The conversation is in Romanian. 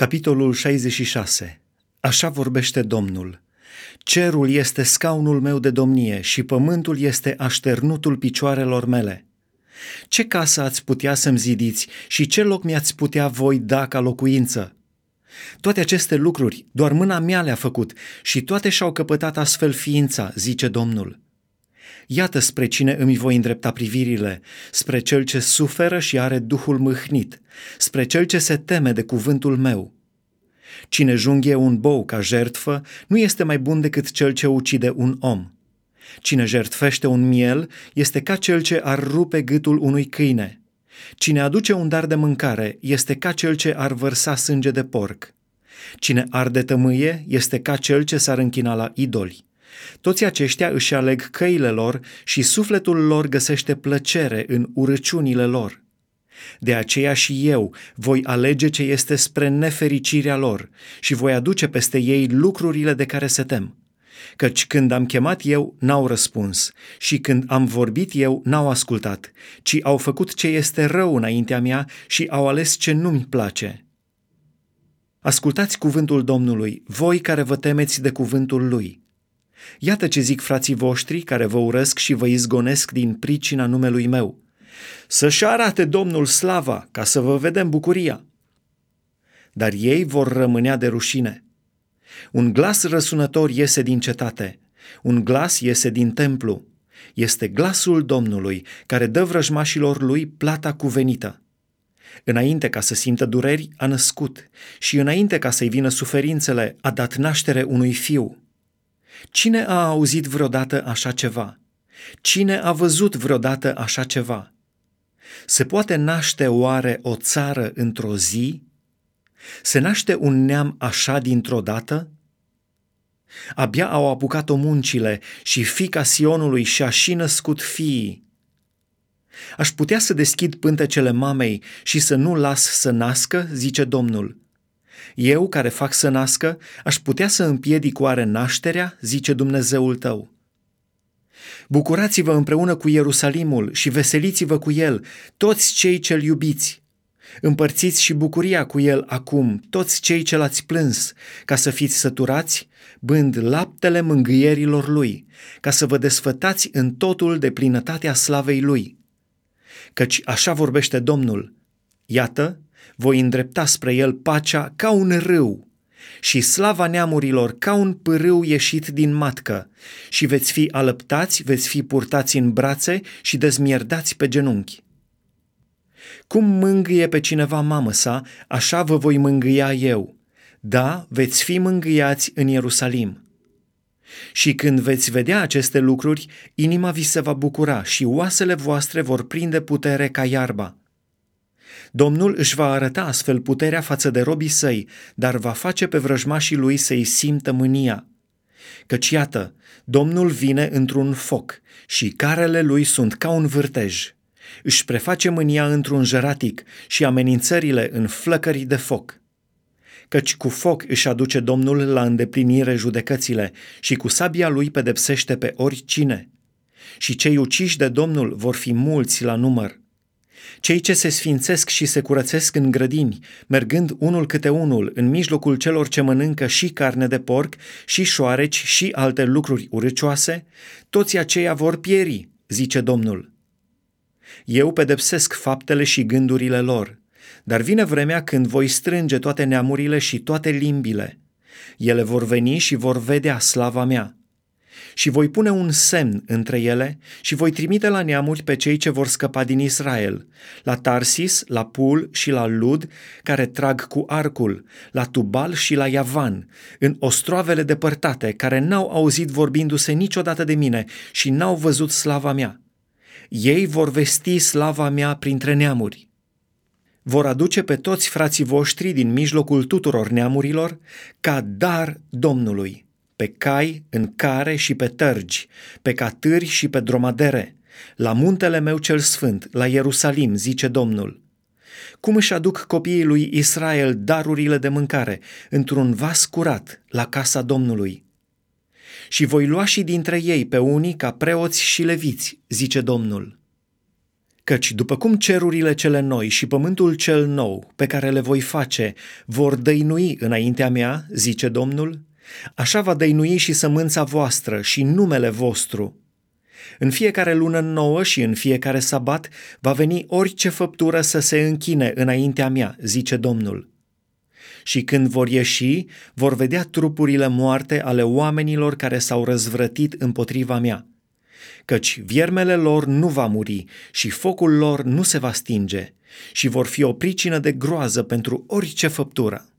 Capitolul 66 Așa vorbește Domnul. Cerul este scaunul meu de domnie și pământul este așternutul picioarelor mele. Ce casă ați putea să-mi zidiți și ce loc mi-ați putea voi da ca locuință? Toate aceste lucruri doar mâna mea le-a făcut și toate și-au căpătat astfel ființa, zice Domnul. Iată spre cine îmi voi îndrepta privirile, spre cel ce suferă și are duhul mâhnit, spre cel ce se teme de cuvântul meu. Cine junghie un bou ca jertfă nu este mai bun decât cel ce ucide un om. Cine jertfește un miel este ca cel ce ar rupe gâtul unui câine. Cine aduce un dar de mâncare este ca cel ce ar vărsa sânge de porc. Cine arde tămâie este ca cel ce s-ar închina la idoli. Toți aceștia își aleg căile lor și sufletul lor găsește plăcere în urăciunile lor. De aceea și eu voi alege ce este spre nefericirea lor și voi aduce peste ei lucrurile de care se tem. Căci când am chemat eu, n-au răspuns și când am vorbit eu, n-au ascultat, ci au făcut ce este rău înaintea mea și au ales ce nu-mi place. Ascultați cuvântul Domnului, voi care vă temeți de cuvântul Lui. Iată ce zic frații voștri care vă urăsc și vă izgonesc din pricina numelui meu. Să-și arate Domnul slava ca să vă vedem bucuria. Dar ei vor rămânea de rușine. Un glas răsunător iese din cetate, un glas iese din templu. Este glasul Domnului care dă vrăjmașilor lui plata cuvenită. Înainte ca să simtă dureri, a născut și înainte ca să-i vină suferințele, a dat naștere unui fiu. Cine a auzit vreodată așa ceva? Cine a văzut vreodată așa ceva? Se poate naște oare o țară într-o zi? Se naște un neam așa dintr-o dată? Abia au apucat-o muncile și fica Sionului și-a și născut fiii. Aș putea să deschid pântecele mamei și să nu las să nască, zice Domnul. Eu, care fac să nască, aș putea să împiedic oare nașterea, zice Dumnezeul tău. Bucurați-vă împreună cu Ierusalimul și veseliți-vă cu el, toți cei ce-l iubiți. Împărțiți și bucuria cu el acum, toți cei ce l-ați plâns, ca să fiți săturați, bând laptele mângâierilor lui, ca să vă desfătați în totul de plinătatea slavei lui. Căci așa vorbește Domnul, iată, voi îndrepta spre el pacea ca un râu și slava neamurilor ca un pârâu ieșit din matcă și veți fi alăptați, veți fi purtați în brațe și dezmierdați pe genunchi. Cum mângâie pe cineva mamă sa, așa vă voi mângâia eu. Da, veți fi mângâiați în Ierusalim. Și când veți vedea aceste lucruri, inima vi se va bucura și oasele voastre vor prinde putere ca iarba. Domnul își va arăta astfel puterea față de robii săi, dar va face pe vrăjmașii lui să-i simtă mânia. Căci iată, Domnul vine într-un foc și carele lui sunt ca un vârtej. Își preface mânia într-un jeratic și amenințările în flăcări de foc. Căci cu foc își aduce Domnul la îndeplinire judecățile și cu sabia lui pedepsește pe oricine. Și cei uciși de Domnul vor fi mulți la număr. Cei ce se sfințesc și se curățesc în grădini, mergând unul câte unul în mijlocul celor ce mănâncă și carne de porc, și șoareci, și alte lucruri urâcioase, toți aceia vor pieri, zice Domnul. Eu pedepsesc faptele și gândurile lor, dar vine vremea când voi strânge toate neamurile și toate limbile. Ele vor veni și vor vedea slava mea și voi pune un semn între ele și voi trimite la neamuri pe cei ce vor scăpa din Israel, la Tarsis, la Pul și la Lud, care trag cu arcul, la Tubal și la Iavan, în ostroavele depărtate, care n-au auzit vorbindu-se niciodată de mine și n-au văzut slava mea. Ei vor vesti slava mea printre neamuri vor aduce pe toți frații voștri din mijlocul tuturor neamurilor ca dar Domnului pe cai, în care și pe tărgi, pe catâri și pe dromadere, la muntele meu cel sfânt, la Ierusalim, zice Domnul. Cum își aduc copiii lui Israel darurile de mâncare într-un vas curat la casa Domnului? Și voi lua și dintre ei pe unii ca preoți și leviți, zice Domnul. Căci după cum cerurile cele noi și pământul cel nou pe care le voi face vor dăinui înaintea mea, zice Domnul, așa va dăinui și sămânța voastră și numele vostru. În fiecare lună nouă și în fiecare sabat va veni orice făptură să se închine înaintea mea, zice Domnul. Și când vor ieși, vor vedea trupurile moarte ale oamenilor care s-au răzvrătit împotriva mea căci viermele lor nu va muri și focul lor nu se va stinge și vor fi o pricină de groază pentru orice făptură.